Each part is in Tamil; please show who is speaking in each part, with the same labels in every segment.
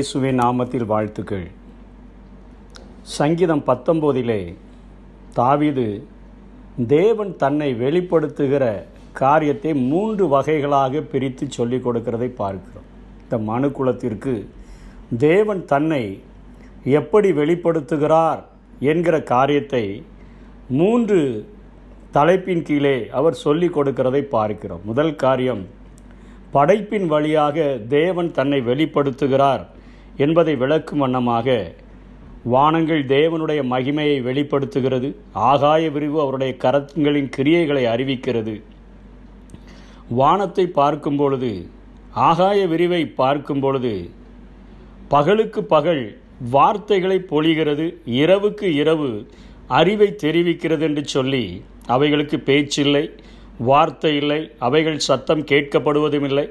Speaker 1: இயேசுவின் நாமத்தில் வாழ்த்துக்கள். சங்கீதம் பத்தொம்போதிலே தாவிது தேவன் தன்னை வெளிப்படுத்துகிற காரியத்தை மூன்று வகைகளாக பிரித்து சொல்லிக் கொடுக்கிறதை பார்க்கிறோம். இந்த மனுக்குலத்திற்கு தேவன் தன்னை எப்படி வெளிப்படுத்துகிறார் என்கிற காரியத்தை மூன்று தலைப்பின் கீழே அவர் சொல்லிக் கொடுக்கிறதை பார்க்கிறோம். முதல் காரியம் படைப்பின் வழியாக தேவன் தன்னை வெளிப்படுத்துகிறார். என்பதை விளக்கும் வண்ணமாக வானங்கள் தேவனுடைய மகிமையை வெளிப்படுத்துகிறது. ஆகாய விரிவு அவருடைய கரங்களின் கிரியைகளை அறிவிக்கிறது. வானத்தை பார்க்கும் பொழுது ஆகாய விரிவை பார்க்கும் பொழுது பகலுக்கு பகல் வார்த்தைகளை பொழிகிறது இரவுக்கு இரவு அறிவை தெரிவிக்கிறது என்று சொல்லி அவைகளுக்கு பேச்சில்லை வார்த்தை இல்லை அவைகள் சத்தம் கேட்கப்படுவதும் இல்லை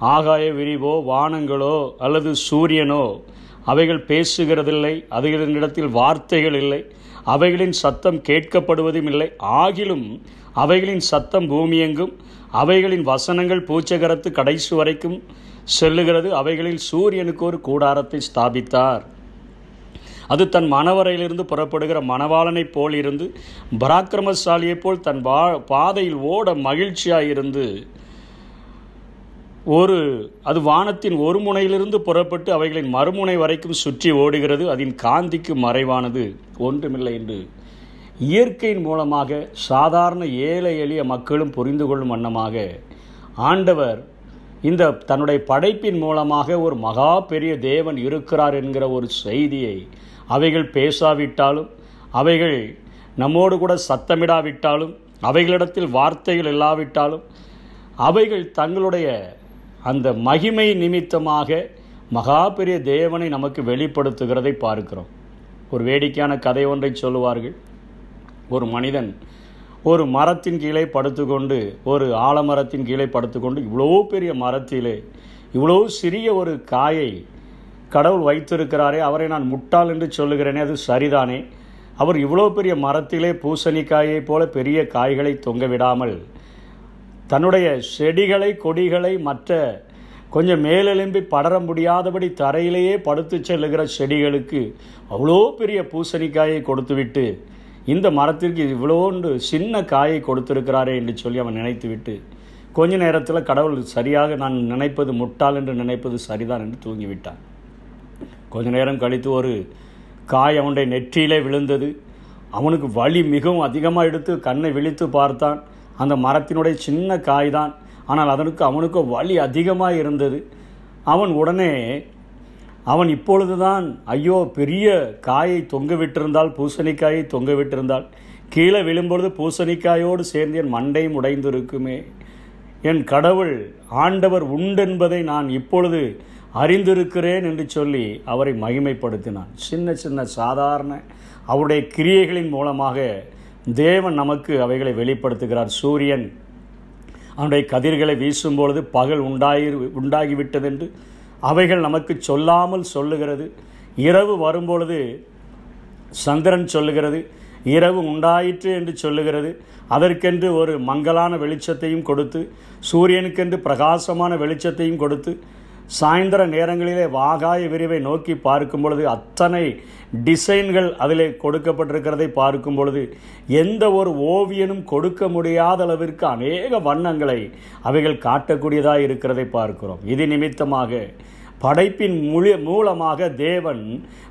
Speaker 1: ஆகாய விரிவோ வானங்களோ அல்லது சூரியனோ அவைகள் பேசுகிறதில்லை அவைகளிடத்தில் வார்த்தைகள் இல்லை அவைகளின் சத்தம் கேட்கப்படுவதும் இல்லை. ஆகிலும் அவைகளின் சத்தம் பூமியெங்கும் அவைகளின் வசனங்கள் பூச்சகரத்து கடைசி வரைக்கும் செல்லுகிறது. அவைகளில் சூரியனுக்கு ஒரு கூடாரத்தை ஸ்தாபித்தார். அது தன் மணவரையிலிருந்து புறப்படுகிற மணவாளனைப் போல் இருந்து பராக்கிரமசாலியைப் போல் தன் வா பாதையில் ஓட மகிழ்ச்சியாயிருந்து ஒரு அது வானத்தின் ஒரு முனையிலிருந்து புறப்பட்டு அவைகளின் மறுமுனை வரைக்கும் சுற்றி ஓடுகிறது. அதன் காந்திக்கு மறைவானது ஒன்றுமில்லை என்று இயற்கையின் மூலமாக சாதாரண ஏழை எளிய மக்களும் புரிந்து கொள்ளும் வண்ணமாக ஆண்டவர் இந்த தன்னுடைய படைப்பின் மூலமாக ஒரு மகா பெரிய தேவன் இருக்கிறார் என்கிற ஒரு செய்தியை அவைகள் பேசாவிட்டாலும் அவைகள் நம்மோடு கூட சத்தமிடாவிட்டாலும் அவைகளிடத்தில் வார்த்தைகள் இல்லாவிட்டாலும் அவைகள் தங்களுடைய அந்த மகிமை நிமித்தமாக மகா பெரிய தேவனை நமக்கு வெளிப்படுத்துகிறதை பார்க்கிறோம். ஒரு வேடிக்கையான கதை ஒன்றை சொல்லுவார்கள். ஒரு மனிதன் ஒரு மரத்தின் கீழே படுத்துக்கொண்டு ஒரு ஆலமரத்தின் கீழே படுத்துக்கொண்டு இவ்வளோ பெரிய மரத்திலே இவ்வளோ சிறிய ஒரு காயை கடவுள் வைத்திருக்கிறாரே அவரை நான் முட்டாள் என்று சொல்லுகிறேனே அது சரிதானே? அவர் இவ்வளோ பெரிய மரத்திலே பூசணிக்காயை போல பெரிய காய்களை தொங்க விடாமல் தன்னுடைய செடிகளை கொடிகளை மற்ற கொஞ்சம் மேலெலும்பி படர முடியாதபடி தரையிலேயே படுத்து செல்லுகிற செடிகளுக்கு அவ்வளோ பெரிய பூசணிக்காயை கொடுத்துவிட்டு இந்த மரத்திற்கு இவ்வளோண்டு சின்ன காயை கொடுத்திருக்கிறாரே என்று சொல்லி அவன் நினைத்துவிட்டு கொஞ்ச நேரத்தில் கடவுள் சரியாக நான் நினைப்பது முட்டாள் என்று நினைப்பது சரிதான் என்று தூங்கிவிட்டான். கொஞ்ச நேரம் கழித்து ஒரு காய் அவனுடைய நெற்றியிலே விழுந்தது. அவனுக்கு வலி மிகவும் அதிகமாக எடுத்து கண்ணை விழித்து பார்த்தான். அந்த மரத்தினுடைய சின்ன காய் தான் ஆனால் அதனுக்கு அவனுக்கு வலி அதிகமாக இருந்தது. அவன் உடனே அவன் இப்பொழுதுதான் ஐயோ பெரிய காயை தொங்க விட்டிருந்தால் பூசணிக்காயை தொங்க விட்டிருந்தால் கீழே விழும்பொழுது பூசணிக்காயோடு சேர்ந்து என் மண்டையும் உடைந்திருக்குமே. என் கடவுள் ஆண்டவர் உண்டென்பதை நான் இப்பொழுது அறிந்திருக்கிறேன் என்று சொல்லி அவரை மகிமைப்படுத்தினான். சின்ன சின்ன சாதாரண அவருடைய கிரியைகளின் மூலமாக தேவன் நமக்கு அவைகளை வெளிப்படுத்துகிறார். சூரியன் அவனுடைய கதிர்களை வீசும்பொழுது பகல் உண்டாகி உண்டாகிவிட்டதென்று அவைகள் நமக்கு சொல்லாமல் சொல்லுகிறது. இரவு வரும்பொழுது சந்திரன் சொல்லுகிறது இரவு உண்டாயிற்று என்று சொல்லுகிறது. அதற்கென்று ஒரு மங்கலான வெளிச்சத்தையும் கொடுத்து சூரியனுக்கென்று பிரகாசமான வெளிச்சத்தையும் கொடுத்து சாயந்தர நேரங்களிலே வாகாய விரிவை நோக்கி பார்க்கும் பொழுது அத்தனை டிசைன்கள் அதில் கொடுக்கப்பட்டிருக்கிறதை பார்க்கும் பொழுது எந்த ஒரு ஓவியனும் கொடுக்க முடியாத அளவிற்கு அநேக வண்ணங்களை அவைகள் காட்டக்கூடியதாக இருக்கிறதை பார்க்கிறோம். இது நிமித்தமாக படைப்பின் மூலிய மூலமாக தேவன்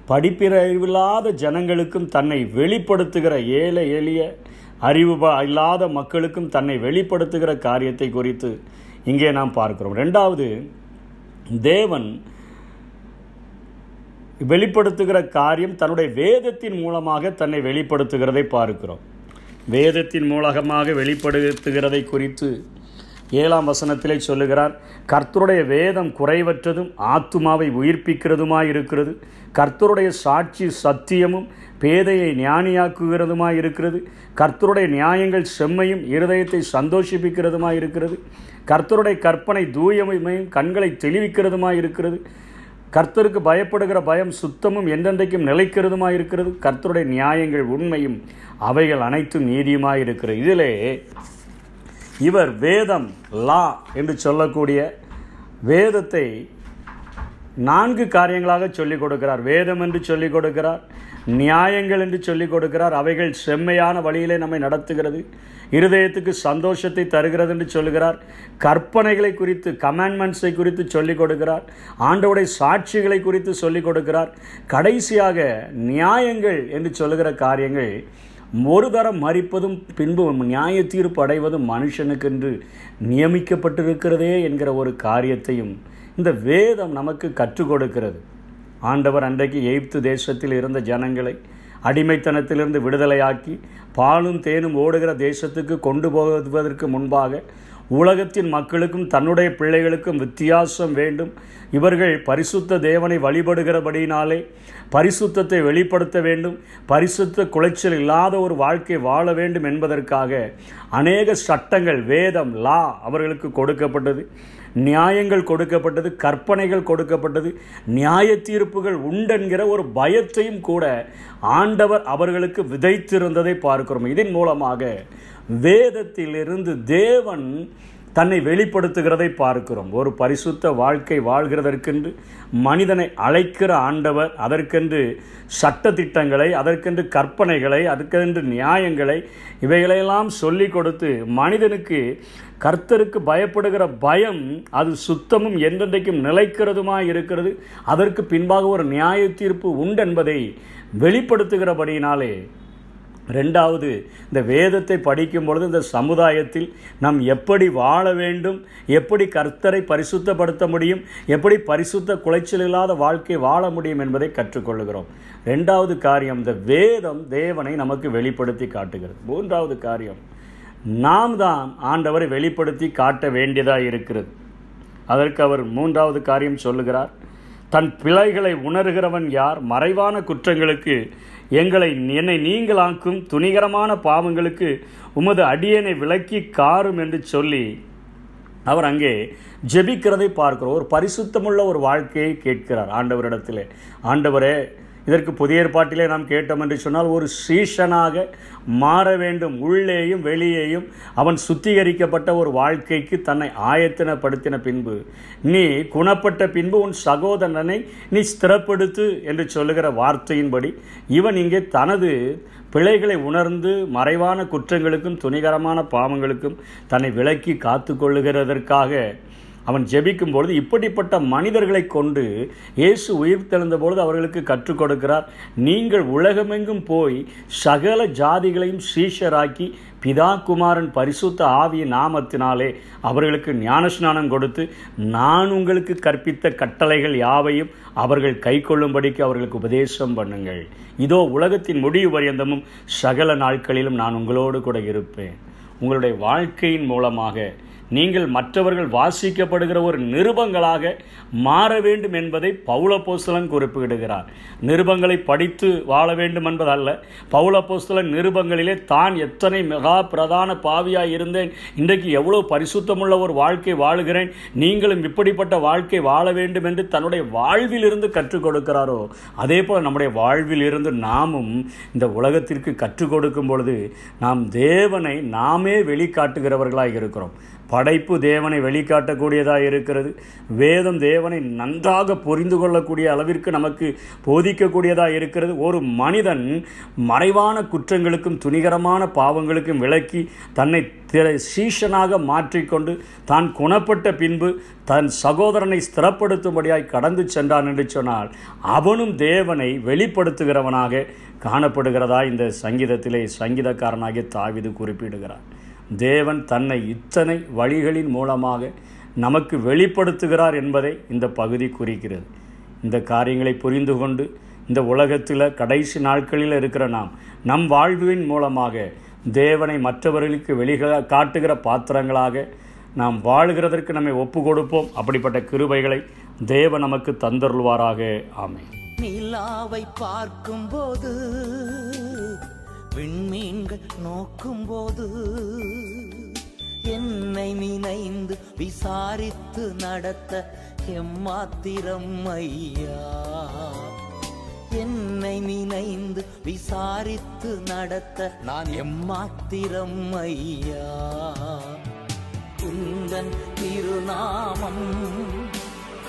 Speaker 1: படிப்பிறவில்லாத ஜனங்களுக்கும் தன்னை வெளிப்படுத்துகிற ஏழை எளிய அறிவு இல்லாத மக்களுக்கும் தன்னை வெளிப்படுத்துகிற காரியத்தை குறித்து இங்கே நாம் பார்க்கிறோம். ரெண்டாவது தேவன் வெளிப்படுத்துகிற காரியம் தன்னுடைய வேதத்தின் மூலமாக தன்னை வெளிப்படுத்துகிறதை பார்க்கிறோம். வேதத்தின் மூலமாக வெளிப்படுத்துகிறதை குறித்து ஏழாம் வசனத்திலே சொல்லுகிறார் கர்த்தருடைய வேதம் குறைவற்றதும் ஆத்துமாவை உயிர்ப்பிக்கிறதுமாய் இருக்கிறது கர்த்தருடைய சாட்சி சத்தியமும் பேதையை ஞானியாக்குகிறதுமாய் இருக்கிறது கர்த்தருடைய நியாயங்கள் செம்மையும் இருதயத்தை சந்தோஷிப்பிக்கிறதுமாய் இருக்கிறது கர்த்தருடைய கற்பனை தூயமையும் கண்களை தெளிவிக்கிறதுமாக இருக்கிறது கர்த்தருக்கு பயப்படுகிற பயம் சுத்தமும் என்றென்றைக்கும் நிலைக்கிறதுமாக இருக்கிறது கர்த்தருடைய நியாயங்கள் உண்மையும் அவைகள் அனைத்தும் நீதியுமாக இருக்கிறது இதிலே இவர் வேதம் லா என்று சொல்லக்கூடிய வேதத்தை நான்கு காரியங்களாக சொல்லிக் கொடுக்கிறார். வேதம் என்று சொல்லிக் கொடுக்கிறார். நியாயங்கள் என்று சொல்லிக் கொடுக்கிறார். அவைகள் செம்மையான வழியிலே நம்மை நடத்துகிறது. இருதயத்துக்கு சந்தோஷத்தை தருகிறது என்று சொல்லுகிறார். கற்பனைகளை குறித்து கமாண்ட்மெண்ட்ஸை குறித்து சொல்லிக் கொடுக்கிறார். ஆண்டவுடைய சாட்சிகளை குறித்து சொல்லிக் கொடுக்கிறார். கடைசியாக நியாயங்கள் என்று சொல்லுகிற காரியங்கள் ஒரு தரம் மறிப்பதும் பின்பு நியாய தீர்ப்பு அடைவதும் மனுஷனுக்கென்று நியமிக்கப்பட்டிருக்கிறதே என்கிற ஒரு காரியத்தையும் இந்த வேதம் நமக்கு கற்றுக் கொடுக்கிறது. ஆண்டவர் அன்றைக்கு எய்ப்து தேசத்தில் இருந்த ஜனங்களை அடிமைத்தனத்திலிருந்து விடுதலையாக்கி பாலும் தேனும் ஓடுகிற தேசத்துக்கு கொண்டு போவதற்கு முன்பாக உலகத்தின் மக்களுக்கும் தன்னுடைய பிள்ளைகளுக்கும் வித்தியாசம் வேண்டும். இவர்கள் பரிசுத்த தேவனை வழிபடுகிறபடியினாலே பரிசுத்தத்தை வெளிப்படுத்த வேண்டும். பரிசுத்த குலைச்சல் இல்லாத ஒரு வாழ்க்கை வாழ வேண்டும் என்பதற்காக அநேக சட்டங்கள் வேதம் லா அவர்களுக்கு கொடுக்கப்பட்டது. நியாயங்கள் கொடுக்கப்பட்டது கற்பனைகள் கொடுக்கப்பட்டது நியாய தீர்ப்புகள் உண்டென்கிற ஒரு பயத்தையும் கூட ஆண்டவர் அவர்களுக்கு விதைத்திருந்ததை பார்க்கிறோம். இதன் மூலமாக வேதத்திலிருந்து தேவன் தன்னை வெளிப்படுத்துகிறதை பார்க்கிறோம். ஒரு பரிசுத்த வாழ்க்கை வாழ்கிறதற்கென்று மனிதனை அழைக்கிற ஆண்டவர் அதற்கென்று சட்டத்திட்டங்களை அதற்கென்று கற்பனைகளை அதற்கென்று நியாயங்களை இவைகளையெல்லாம் சொல்லி கொடுத்து மனிதனுக்கு கர்த்தருக்கு பயப்படுகிற பயம் அது சுத்தமும் என்றென்றைக்கும் நிலைக்கிறதுமாய் இருக்கிறது. அதற்கு பின்பாக ஒரு நியாய தீர்ப்பு உண்டென்பதை வெளிப்படுத்துகிறபடியினாலே ரெண்டாவது இந்த வேதத்தை படிக்கும் பொழுது இந்த சமுதாயத்தில் நாம் எப்படி வாழ வேண்டும் எப்படி கர்த்தரை பரிசுத்தப்படுத்த முடியும் எப்படி பரிசுத்த குலைச்சல் இல்லாத வாழ்க்கை வாழ முடியும் என்பதை கற்றுக்கொள்கிறோம். ரெண்டாவது காரியம் இந்த வேதம் தேவனை நமக்கு வெளிப்படுத்தி காட்டுகிறது. மூன்றாவது காரியம் நாம் தான் ஆண்டவரை வெளிப்படுத்தி காட்ட வேண்டியதாக இருக்கிறது. அதற்கு அவர் மூன்றாவது காரியம் சொல்லுகிறார். தன் பிழைகளை உணர்கிறவன் யார்? மறைவான குற்றங்களுக்கு எங்களை என்னை நீங்களாக்கும் துணிகரமான பாவங்களுக்கு உமது அடியனை விலக்கி காரும் என்று சொல்லி அவர் அங்கே ஜெபிக்கிறதை பார்க்கிறோம். ஒரு பரிசுத்தமுள்ள ஒரு வாழ்க்கையை கேட்கிறார் ஆண்டவரிடத்திலே. ஆண்டவரே இதற்கு புதிய ஏற்பாட்டிலே நாம் கேட்டோம் என்று சொன்னால் ஒரு சீஷனாக மாற வேண்டும். உள்ளேயும் வெளியேயும் அவன் சுத்திகரிக்கப்பட்ட ஒரு வாழ்க்கைக்கு தன்னை ஆயத்தனப்படுத்தின பின்பு நீ குணப்பட்ட பின்பு உன் சகோதரனை நீ ஸ்திரப்படுத்து என்று சொல்லுகிற வார்த்தையின்படி இவன் இங்கே தனது பிழைகளை உணர்ந்து மறைவான குற்றங்களுக்கும் துணிகரமான பாவங்களுக்கும் தன்னை விலக்கி காத்து கொள்ளுகிறதற்காக அவன் ஜெபிக்கும் பொழுது இப்படிப்பட்ட மனிதர்களை கொண்டு இயேசு உயிர் தெழுந்த பொழுது அவர்களுக்கு கற்றுக் கொடுக்கிறார். நீங்கள் உலகமெங்கும் போய் சகல ஜாதிகளையும் சீஷராக்கி பிதா குமாரன் பரிசுத்த ஆவிய நாமத்தினாலே அவர்களுக்கு ஞானஸ்நானம் கொடுத்து நான் உங்களுக்கு கற்பித்த கட்டளைகள் யாவையும் அவர்கள் கை கொள்ளும்படிக்கு அவர்களுக்கு உபதேசம் பண்ணுங்கள். இதோ உலகத்தின் முடிவு பரியந்தமும் சகல நாட்களிலும் நான் உங்களோடு கூட இருப்பேன். உங்களுடைய வாழ்க்கையின் மூலமாக நீங்கள் மற்றவர்கள் வாசிக்கப்படுகிற ஒரு நிருபங்களாக மாற வேண்டும் என்பதை பௌலப்போஸ்தலன் குறிப்பிடுகிறார். நிருபங்களை படித்து வாழ வேண்டும் என்பதல்ல. பௌலப்போஸ்தலன் நிருபங்களிலே தான் எத்தனை மிகா பிரதான பாவியாக இருந்தேன். இன்றைக்கு எவ்வளோ பரிசுத்தமுள்ள ஒரு வாழ்க்கை வாழுகிறேன். நீங்களும் இப்படிப்பட்ட வாழ்க்கை வாழ வேண்டும் என்று தன்னுடைய வாழ்விலிருந்து கற்றுக் கொடுக்கிறாரோ? அதே போல் நம்முடைய வாழ்வில் இருந்து நாமும் இந்த உலகத்திற்கு கற்றுக் கொடுக்கும் பொழுது நாம் தேவனை நாமே வெளிக்காட்டுகிறவர்களாக இருக்கிறோம். படைப்பு தேவனை வெளிக்காட்டக்கூடியதாக இருக்கிறது. வேதம் தேவனை நன்றாக புரிந்து கொள்ளக்கூடிய அளவிற்கு நமக்கு போதிக்கக்கூடியதாக இருக்கிறது. ஒரு மனிதன் மறைவான குற்றங்களுக்கும் துணிகரமான பாவங்களுக்கும் விளக்கி தன்னை திற சீஷனாக மாற்றிக்கொண்டு தான் குணப்பட்ட பின்பு தன் சகோதரனை ஸ்திரப்படுத்தும்படியாய் கடந்து சென்றான் என்று சொன்னால் அவனும் தேவனை வெளிப்படுத்துகிறவனாக காணப்படுகிறதா? இந்த சங்கீதத்திலே சங்கீதக்காரனாகிய தாவிது குறிப்பிடுகிறார். தேவன் தன்னை இத்தனை வழிகளின் மூலமாக நமக்கு வெளிப்படுத்துகிறார் என்பதை இந்த பகுதி குறிக்கிறது. இந்த காரியங்களை புரிந்து கொண்டு இந்த உலகத்தில் கடைசி நாட்களில் இருக்கிற நாம் நம் வாழ்வின் மூலமாக தேவனை மற்றவர்களுக்கு வெளிக காட்டுகிற பாத்திரங்களாக நாம் வாழ்கிறதற்கு நம்மை ஒப்பு கொடுப்போம் அப்படிப்பட்ட கிருபைகளை தேவ நமக்கு தந்தருள்வாராக. ஆமை
Speaker 2: நிலாவை பார்க்கும்போது விண்மீன்கள் நோக்கும் போது என்னை நினைந்து விசாரித்து நடத்த எம்மாத்திரம் ஐயா. என்னை நினைந்து விசாரித்து நடத்த நான் எம்மாத்திரம் ஐயா. குந்தன் திருநாமம்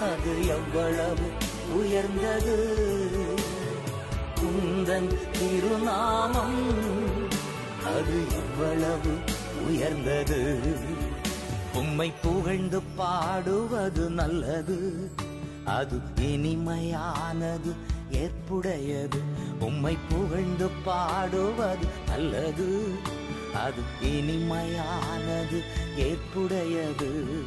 Speaker 2: அது எவ்வளவு உயர்ந்தது? குந்தன் திருநாமம். அது இவ்வளவு உயர்ந்தது. உம்மை புகழ்ந்து பாடுவது நல்லது. அது இனிமையானது ஏற்புடையது. உம்மை புகழ்ந்து பாடுவது நல்லது. அது இனிமையானது ஏற்புடையது.